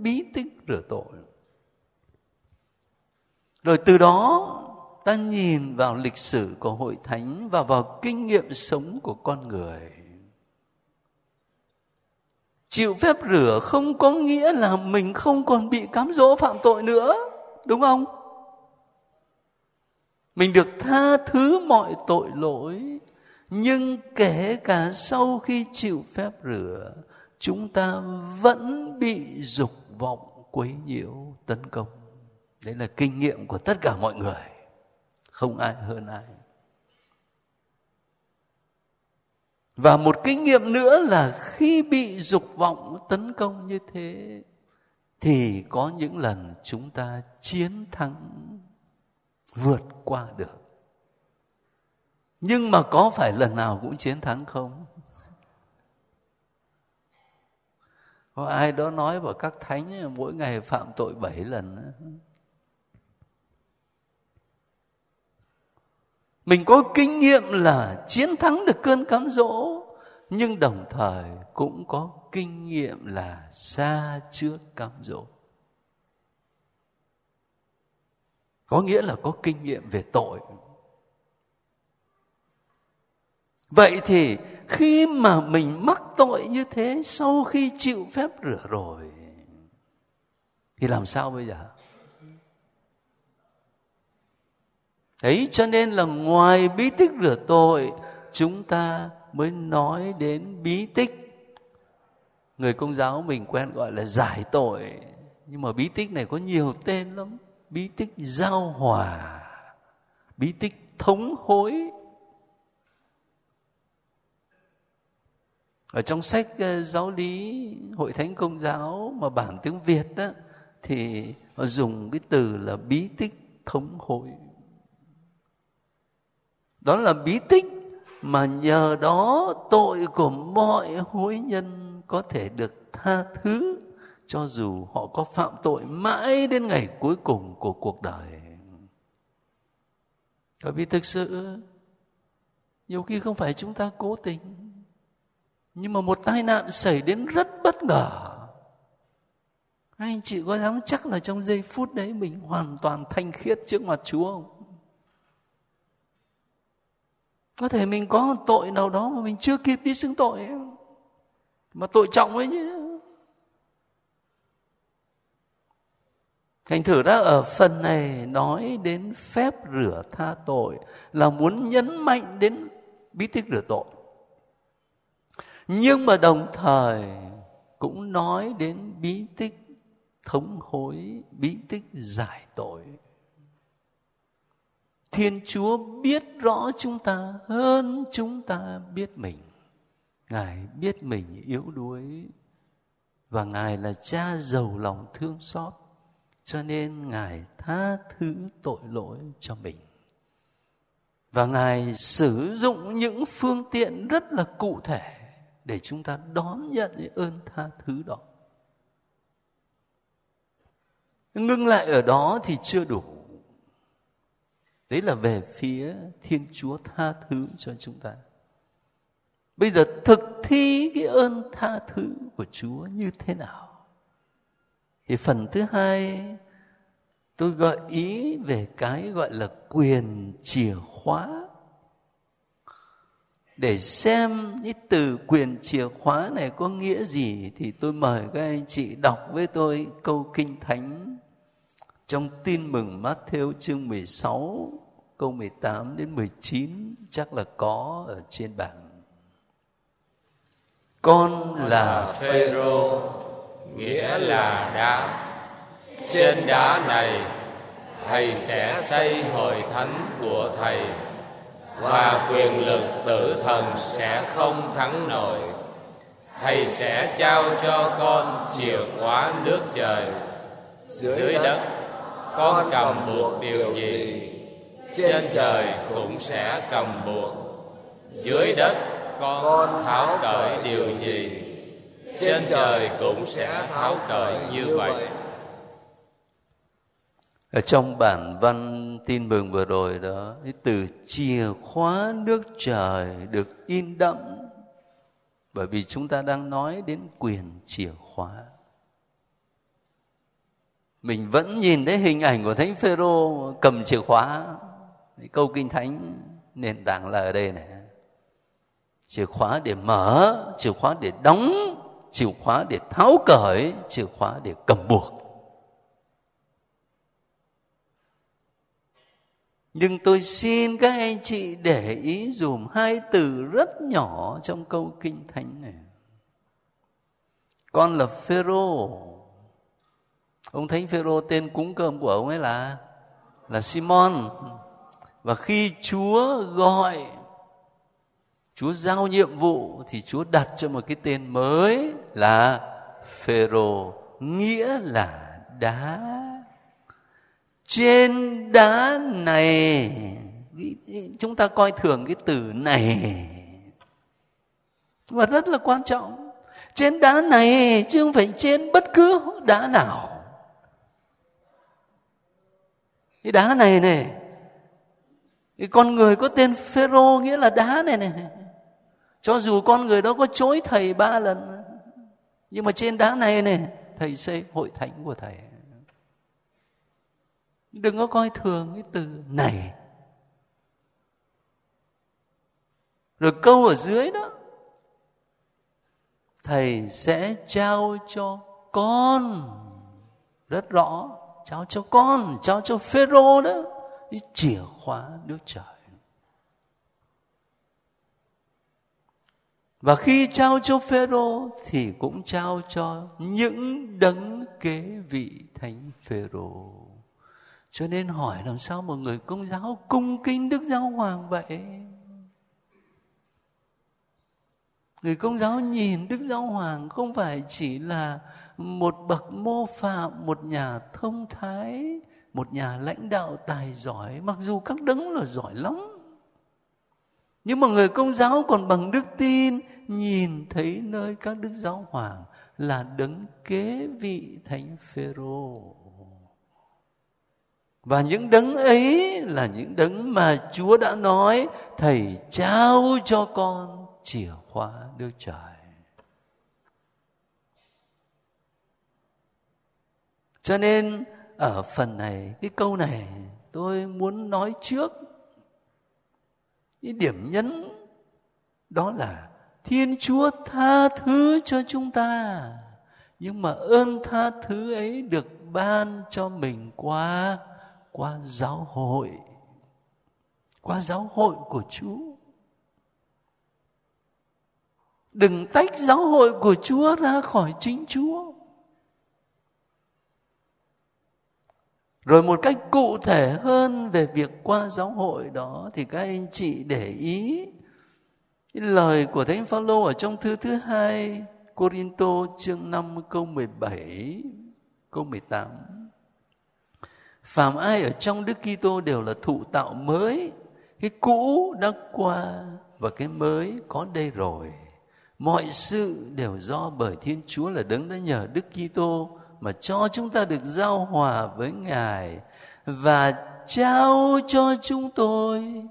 bí tích rửa tội. Rồi từ đó, ta nhìn vào lịch sử của hội thánh và vào kinh nghiệm sống của con người. Chịu phép rửa không có nghĩa là mình không còn bị cám dỗ phạm tội nữa, đúng không? Mình được tha thứ mọi tội lỗi, nhưng kể cả sau khi chịu phép rửa, chúng ta vẫn bị dục vọng quấy nhiễu tấn công. Đấy là kinh nghiệm của tất cả mọi người. Không ai hơn ai. Và một kinh nghiệm nữa là khi bị dục vọng tấn công như thế, thì có những lần chúng ta chiến thắng vượt qua được. Nhưng mà có phải lần nào cũng chiến thắng không? Có ai đó nói vào các thánh mỗi ngày phạm tội bảy lần mình có kinh nghiệm là chiến thắng được cơn cám dỗ, nhưng đồng thời cũng có kinh nghiệm là xa trước cám dỗ. Có nghĩa là có kinh nghiệm về tội. Vậy thì khi mà mình mắc tội như thế, sau khi chịu phép rửa rồi, thì làm sao bây giờ? Ấy, cho nên là ngoài bí tích rửa tội, chúng ta mới nói đến bí tích. Người công giáo mình quen gọi là giải tội. Nhưng mà bí tích này có nhiều tên lắm. Bí tích giao hòa, bí tích thống hối ở trong sách ờ, giáo lý hội thánh công giáo mà bản tiếng việt đó thì họ dùng cái từ là bí tích thống hội đó là bí tích mà nhờ đó tội của mọi hối nhân có thể được tha thứ, cho dù họ có phạm tội mãi đến ngày cuối cùng của cuộc đời. Bởi vì thực sự, nhiều khi không phải chúng ta cố tình nhưng mà một tai nạn xảy đến rất bất ngờ. Anh chị có dám chắc là trong giây phút đấy mình hoàn toàn thanh khiết trước mặt chúa không? Có thể mình có tội nào đó mà mình chưa kịp đi xưng tội mà tội trọng ấy nhé thành thử ra ở phần này nói đến phép rửa tha tội, là muốn nhấn mạnh đến bí tích rửa tội nhưng mà đồng thời cũng nói đến bí tích thống hối, bí tích giải tội. Thiên chúa biết rõ chúng ta hơn chúng ta biết mình. Ngài biết mình yếu đuối và ngài là cha giàu lòng thương xót, cho nên ngài tha thứ tội lỗi cho mình. Và ngài sử dụng những phương tiện rất là cụ thể để chúng ta đón nhận ơn tha thứ đó. Ngưng lại ở đó thì chưa đủ. Đấy là về phía thiên chúa tha thứ cho chúng ta. Bây giờ thực thi cái ơn tha thứ của chúa như thế nào? Thì phần thứ hai, tôi gợi ý về cái gọi là quyền chìa khóa để xem cái từ quyền chìa khóa này có nghĩa gì thì tôi mời các anh chị đọc với tôi câu kinh thánh trong tin mừng Matthew chương 16 câu 18 đến 19 chắc là có ở trên bảng. Con là Phêrô, nghĩa là đá. Trên đá này thầy sẽ xây hội thánh của thầy và quyền lực tử thần sẽ không thắng nổi. Thầy sẽ trao cho con chìa khóa nước trời. Dưới đất con cầm buộc điều gì? trên trời cũng sẽ cầm buộc. Dưới đất con tháo cởi điều gì? trên trời cũng sẽ tháo cởi như vậy ở trong bản văn tin mừng vừa rồi đó, cái từ chìa khóa nước trời được in đậm. Bởi vì chúng ta đang nói đến quyền chìa khóa. Mình vẫn nhìn thấy hình ảnh của thánh phêrô cầm chìa khóa. Câu kinh thánh nền tảng là ở đây này. Chìa khóa để mở, chìa khóa để đóng, chìa khóa để tháo cởi, chìa khóa để cầm buộc. Nhưng tôi xin các anh chị để ý dùm hai từ rất nhỏ trong câu kinh thánh này. Con là phêrô. Ông thánh phêrô tên cúng cơm của ông ấy là là simon. Và khi chúa gọi Chúa giao nhiệm vụ thì Chúa đặt cho một cái tên mới là Phêrô, nghĩa là đá. Trên đá này chúng ta coi thường cái từ này. Mà rất là quan trọng. Trên đá này, chứ không phải trên bất cứ đá nào. Cái đá này này cái con người có tên phêrô nghĩa là đá này này cho dù con người đó có chối thầy ba lần, nhưng mà trên đá này này thầy xây hội thánh của thầy đừng có coi thường cái từ này. Rồi câu ở dưới đó, thầy sẽ trao cho con, rất rõ, trao cho con, trao cho phêrô đó cái chìa khóa nước trời. Và khi trao cho phêrô thì cũng trao cho những đấng kế vị thánh phêrô cho nên hỏi làm sao một người công giáo cung kính đức giáo hoàng vậy? Người công giáo nhìn đức giáo hoàng không phải chỉ là một bậc mô phạm, một nhà thông thái, một nhà lãnh đạo tài giỏi, mặc dù các đấng là giỏi lắm. Nhưng mà người công giáo còn bằng đức tin, nhìn thấy nơi các đức giáo hoàng là đấng kế vị thánh phêrô và những đấng ấy là những đấng mà chúa đã nói thầy trao cho con chìa khóa Đức Trời. Cho nên ở phần này, cái câu này tôi muốn nói trước cái điểm nhấn đó là Thiên Chúa tha thứ cho chúng ta. Nhưng mà ơn tha thứ ấy được ban cho mình qua qua giáo hội. Qua giáo hội của Chúa đừng tách giáo hội của chúa ra khỏi chính chúa rồi một cách cụ thể hơn về việc qua giáo hội đó thì các anh chị để ý lời của Thánh Phaolô ở trong thư thứ hai Corinto chương 5 câu 17 câu 18 Phàm ai ở trong Đức Kitô đều là thụ tạo mới Cái cũ đã qua và cái mới có đây rồi mọi sự đều do bởi Thiên Chúa là đấng đã nhờ Đức Kitô mà cho chúng ta được giao hòa với Ngài và trao cho chúng tôi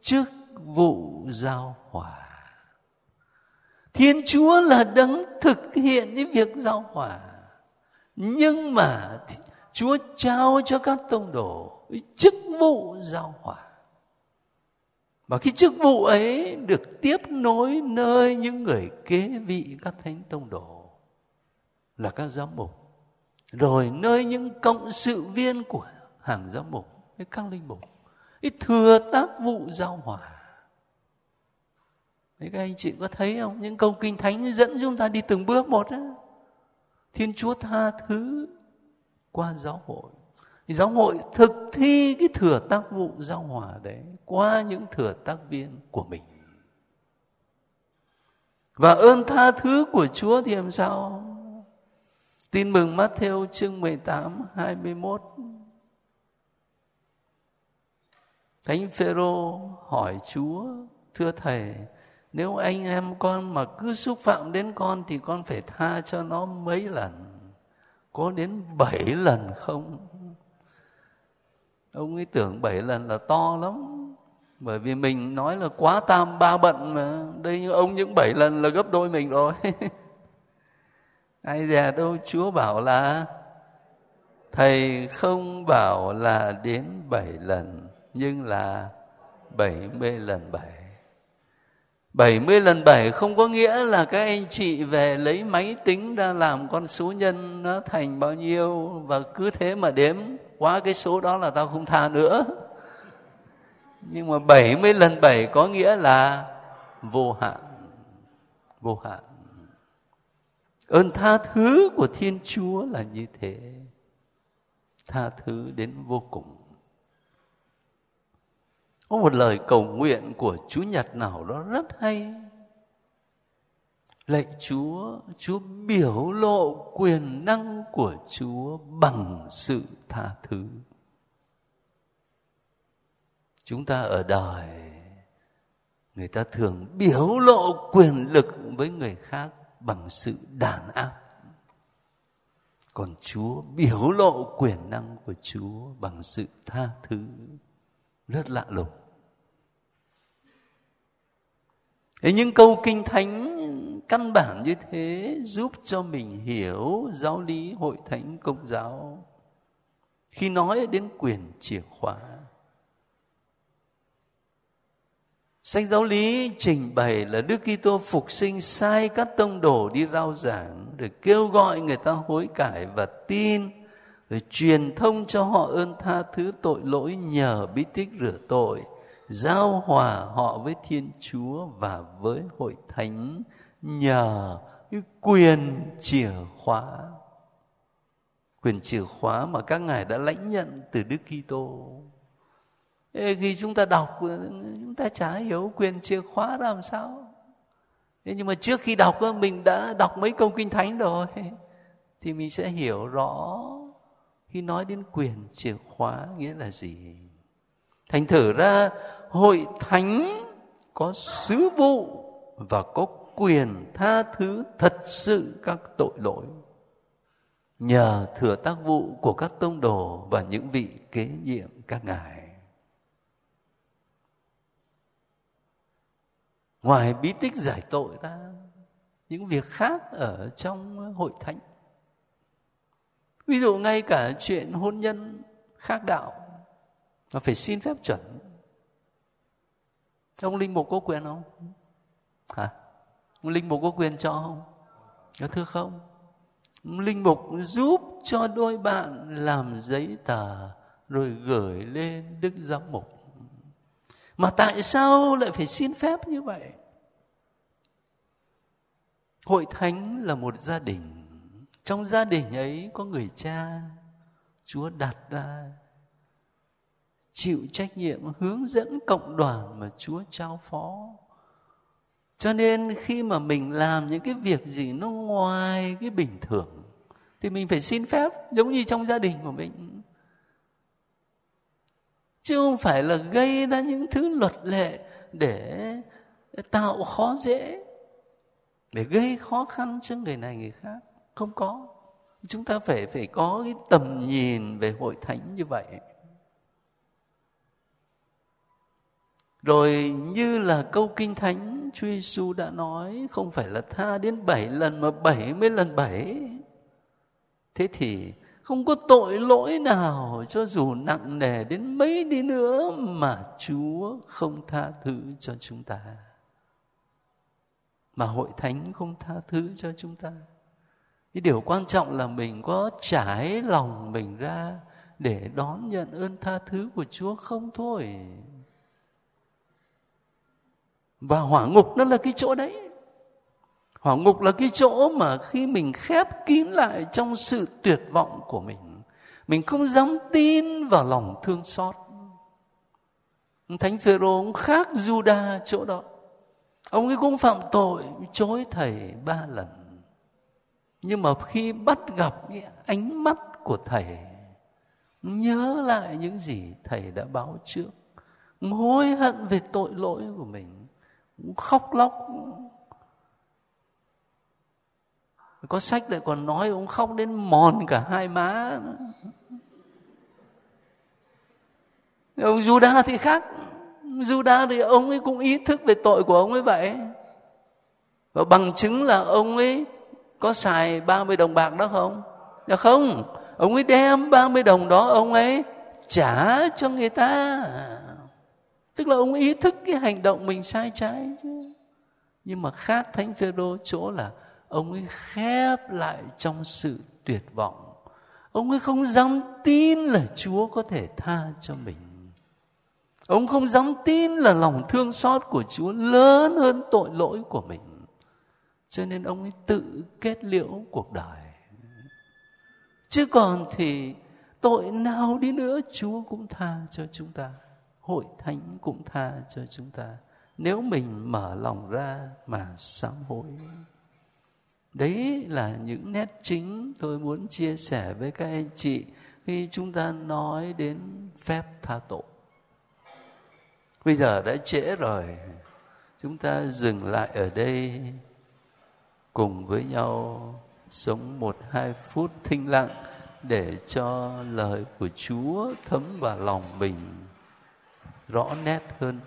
chức vụ giao hòa. Thiên Chúa là đấng thực hiện những việc giao hòa. Nhưng mà Chúa trao cho các tông đồ chức vụ giao hòa. Và cái chức vụ ấy được tiếp nối nơi những người kế vị các thánh tông đồ là các giám mục. Rồi nơi những cộng sự viên của hàng giám mục, các linh mục. Ý thừa tác vụ giao hòa. Đấy, các anh chị có thấy không? Những câu kinh thánh dẫn chúng ta đi từng bước một á. Thiên Chúa tha thứ qua giáo hội thì giáo hội thực thi cái thừa tác vụ giao hòa đấy qua những thừa tác viên của mình và ơn tha thứ của Chúa thì làm sao? Tin mừng Matthew chương 18 21 Thánh Phêrô hỏi Chúa, thưa thầy, nếu anh em con mà cứ xúc phạm đến con thì con phải tha cho nó mấy lần? Có đến bảy lần không? ông ấy tưởng bảy lần là to lắm. Bởi vì mình nói là quá tam ba bận mà. Đây như ông những bảy lần là gấp đôi mình rồi. Ai dè đâu, chúa bảo là, thầy không bảo là đến bảy lần, nhưng là bảy mươi lần bảy bảy mươi lần bảy không có nghĩa là các anh chị về lấy máy tính ra làm con số nhân nó thành bao nhiêu và cứ thế mà đếm. Quá cái số đó là tao không tha nữa. Nhưng mà 70 lần 7 có nghĩa là vô hạn. Vô hạn. Ơn tha thứ của thiên chúa là như thế. Tha thứ đến vô cùng có một lời cầu nguyện của Chúa Nhật nào đó rất hay. Lạy Chúa, Chúa biểu lộ quyền năng của Chúa bằng sự tha thứ. Chúng ta ở đời người ta thường biểu lộ quyền lực với người khác bằng sự đàn áp còn chúa biểu lộ quyền năng của chúa bằng sự tha thứ rất lạ lùng. Thế những câu kinh thánh căn bản như thế giúp cho mình hiểu giáo lý hội thánh công giáo. Khi nói đến quyền chìa khóa, Sách giáo lý trình bày là Đức Kitô phục sinh sai các tông đồ đi rao giảng để kêu gọi người ta hối cải và tin rồi truyền thông cho họ ơn tha thứ tội lỗi nhờ bí tích rửa tội, giao hòa họ với Thiên Chúa và với hội thánh nhờ cái quyền chìa khóa. Quyền chìa khóa mà các ngài đã lãnh nhận từ Đức Kitô. Khi chúng ta đọc, chúng ta chả hiểu quyền chìa khóa làm sao. Thế nhưng mà trước khi đọc, mình đã đọc mấy câu kinh thánh rồi. Thì mình sẽ hiểu rõ khi nói đến quyền chìa khóa nghĩa là gì? Thành thử ra, hội thánh có sứ vụ và có quyền tha thứ thật sự các tội lỗi. Nhờ thừa tác vụ của các tông đồ và những vị kế nhiệm các ngài. Ngoài bí tích giải tội ra, những việc khác ở trong hội thánh ví dụ ngay cả chuyện hôn nhân khác đạo mà phải xin phép chuẩn. Ông linh mục có quyền không? Hả? Ông linh mục có quyền cho không? Có thưa không? Ông linh mục giúp cho đôi bạn làm giấy tờ rồi gửi lên đức giám mục. Mà tại sao lại phải xin phép như vậy? Hội thánh là một gia đình trong gia đình ấy có người cha, chúa đặt ra chịu trách nhiệm, hướng dẫn cộng đoàn mà chúa trao phó. Cho nên khi mà mình làm những cái việc gì nó ngoài cái bình thường, thì mình phải xin phép, giống như trong gia đình của mình. Chứ không phải là gây ra những thứ luật lệ để tạo khó dễ, để gây khó khăn cho người này, người khác không có chúng ta phải phải có cái tầm nhìn về hội thánh như vậy rồi như là câu kinh thánh, Chúa Giêsu đã nói, không phải là tha đến bảy lần mà bảy mươi lần bảy thế thì không có tội lỗi nào cho dù nặng nề đến mấy đi nữa mà Chúa không tha thứ cho chúng ta. Mà hội thánh không tha thứ cho chúng ta. Cái điều quan trọng là mình có trải lòng mình ra để đón nhận ơn tha thứ của Chúa không thôi. Và hỏa ngục nó là cái chỗ đấy. Hỏa ngục là cái chỗ mà khi mình khép kín lại trong sự tuyệt vọng của mình mình không dám tin vào lòng thương xót. Thánh phêrô cũng khác juda chỗ đó. Ông ấy cũng phạm tội, chối thầy ba lần nhưng mà khi bắt gặp cái ánh mắt của thầy nhớ lại những gì thầy đã báo trước. Hối hận về tội lỗi của mình khóc lóc. Có sách lại còn nói ông khóc đến mòn cả hai má. Ông Juda thì khác. Juda thì ông ấy cũng ý thức về tội của ông ấy vậy. Và bằng chứng là ông ấy có xài 30 đồng bạc đó không? Dạ không, ông ấy đem 30 đồng đó ông ấy trả cho người ta. Tức là ông ý thức cái hành động mình sai trái chứ. Nhưng mà khác Thánh Phêrô chỗ là ông ấy khép lại trong sự tuyệt vọng ông ấy không dám tin là chúa có thể tha cho mình ông không dám tin là lòng thương xót của chúa lớn hơn tội lỗi của mình cho nên ông ấy tự kết liễu cuộc đời. Chứ còn thì tội nào đi nữa, chúa cũng tha cho chúng ta, hội thánh cũng tha cho chúng ta. Nếu mình mở lòng ra mà sám hối. Đấy là những nét chính tôi muốn chia sẻ với các anh chị khi chúng ta nói đến phép tha tội. Bây giờ đã trễ rồi. Chúng ta dừng lại ở đây cùng với nhau sống một hai phút thinh lặng để cho lời của chúa thấm vào lòng mình rõ nét hơn.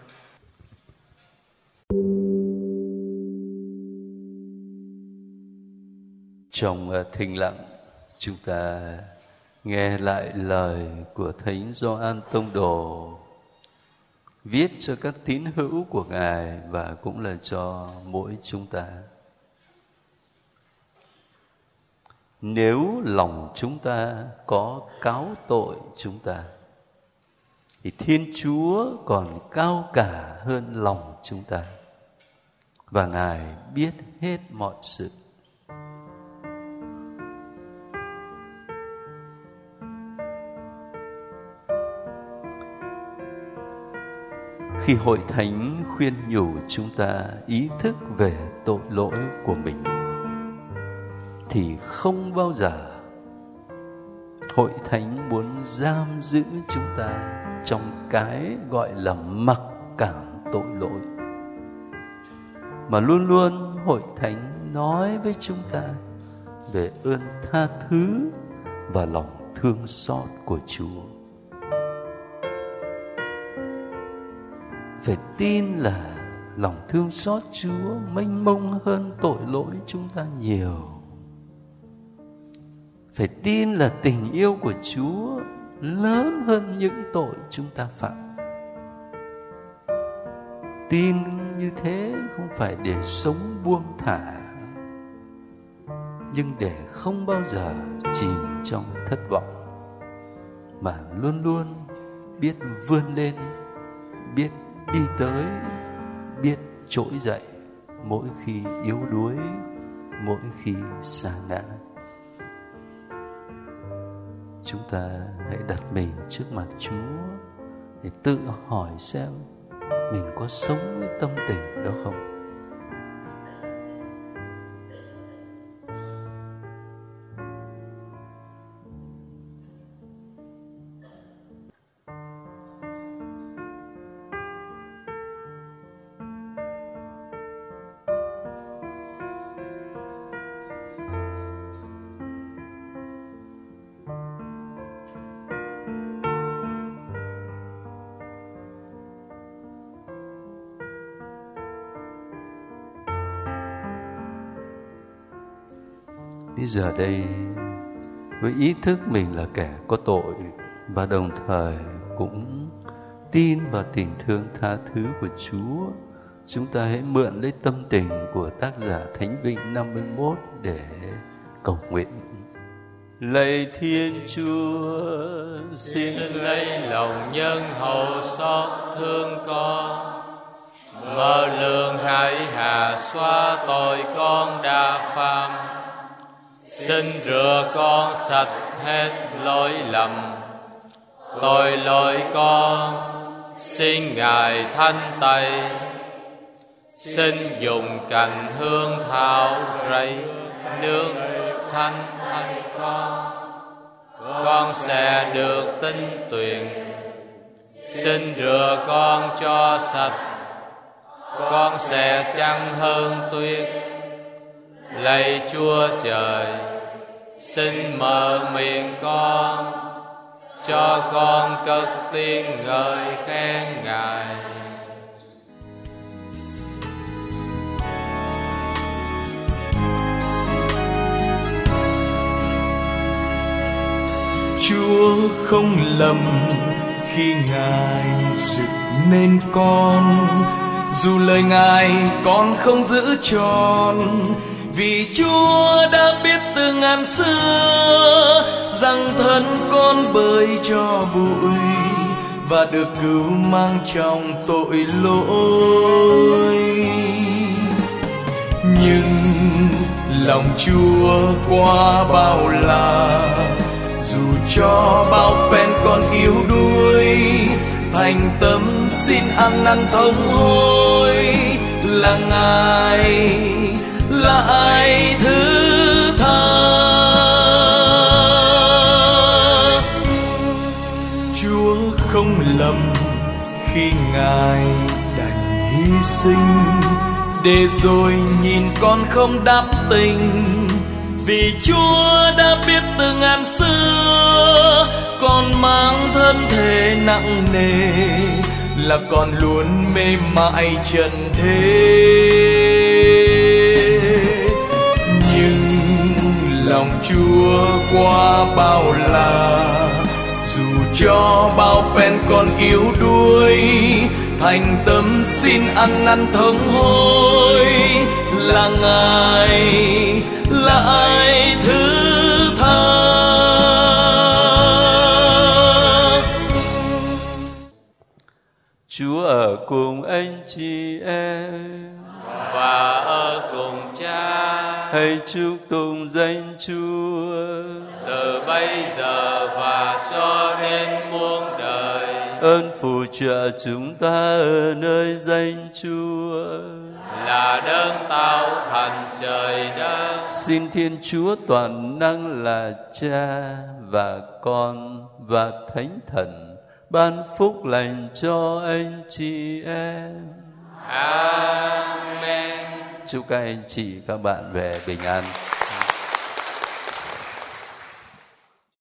Trong ờ, thinh lặng, chúng ta nghe lại lời của thánh Gioan Tông Đồ, viết cho các tín hữu của ngài và cũng là cho mỗi chúng ta. Nếu lòng chúng ta có cáo tội chúng ta, thì thiên chúa còn cao cả hơn lòng chúng ta. Và ngài biết hết mọi sự. Khi hội thánh khuyên nhủ chúng ta ý thức về tội lỗi của mình thì không bao giờ hội thánh muốn giam giữ chúng ta trong cái gọi là mặc cảm tội lỗi mà luôn luôn hội thánh nói với chúng ta về ơn tha thứ và lòng thương xót của Chúa. Phải tin là lòng thương xót Chúa mênh mông hơn tội lỗi chúng ta nhiều. Phải tin là tình yêu của Chúa lớn hơn những tội chúng ta phạm. Tin như thế không phải để sống buông thả, nhưng để không bao giờ chìm trong thất vọng, mà luôn luôn biết vươn lên, biết đi tới, biết trỗi dậy mỗi khi yếu đuối, mỗi khi xa ngã chúng ta hãy đặt mình trước mặt Chúa để tự hỏi xem mình có sống với tâm tình đó không? Bây giờ đây với ý thức mình là kẻ có tội và đồng thời cũng tin vào tình thương tha thứ của Chúa chúng ta hãy mượn lấy tâm tình của tác giả Thánh Vịnh 51 để cầu nguyện. Lạy Thiên Chúa xin, xin lấy lòng nhân hậu xót thương con. Mở lượng hãy hà xóa tội con đã phạm xin rửa con sạch hết lỗi lầm. Tội lỗi con, xin ngài thanh tẩy. Xin dùng cành hương thảo rẫy nước thanh thanh con. Con sẽ được tinh tuyền. Xin rửa con cho sạch. Con sẽ chăng hơn tuyết. Lạy chúa trời xin mở miệng con, cho con cất tiếng ngợi khen ngài. Chúa không lầm khi Ngài dựng nên con. Dù lời Ngài con không giữ tròn vì Chúa đã biết từ ngàn xưa rằng thân con bơi cho bụi và được cứu mang trong tội lỗi. Nhưng lòng Chúa qua bao la, dù cho bao phen con yếu đuối, thành tâm xin ăn năn thống hối là ngài ai thứ tha. Chúa không lầm khi ngài đành hy sinh, để rồi nhìn con không đáp tình. Vì chúa đã biết từ ngàn xưa, con mang thân thể nặng nề, là con luôn mê mại trần thế. Chúa qua bao la dù cho bao phen con yếu đuối thành tâm xin ăn năn thống hối là ngài là ai thứ tha? Chúa ở cùng anh chị em. Và ở cùng hãy chúc tụng danh Chúa. Từ bây giờ và cho đến muôn đời. Ơn phù trợ chúng ta ở nơi danh Chúa. Là đơn tạo thành trời đất. Xin Thiên Chúa toàn năng là Cha và Con và Thánh Thần ban phúc lành cho anh chị em. Amen chúc các anh chị các bạn về bình an.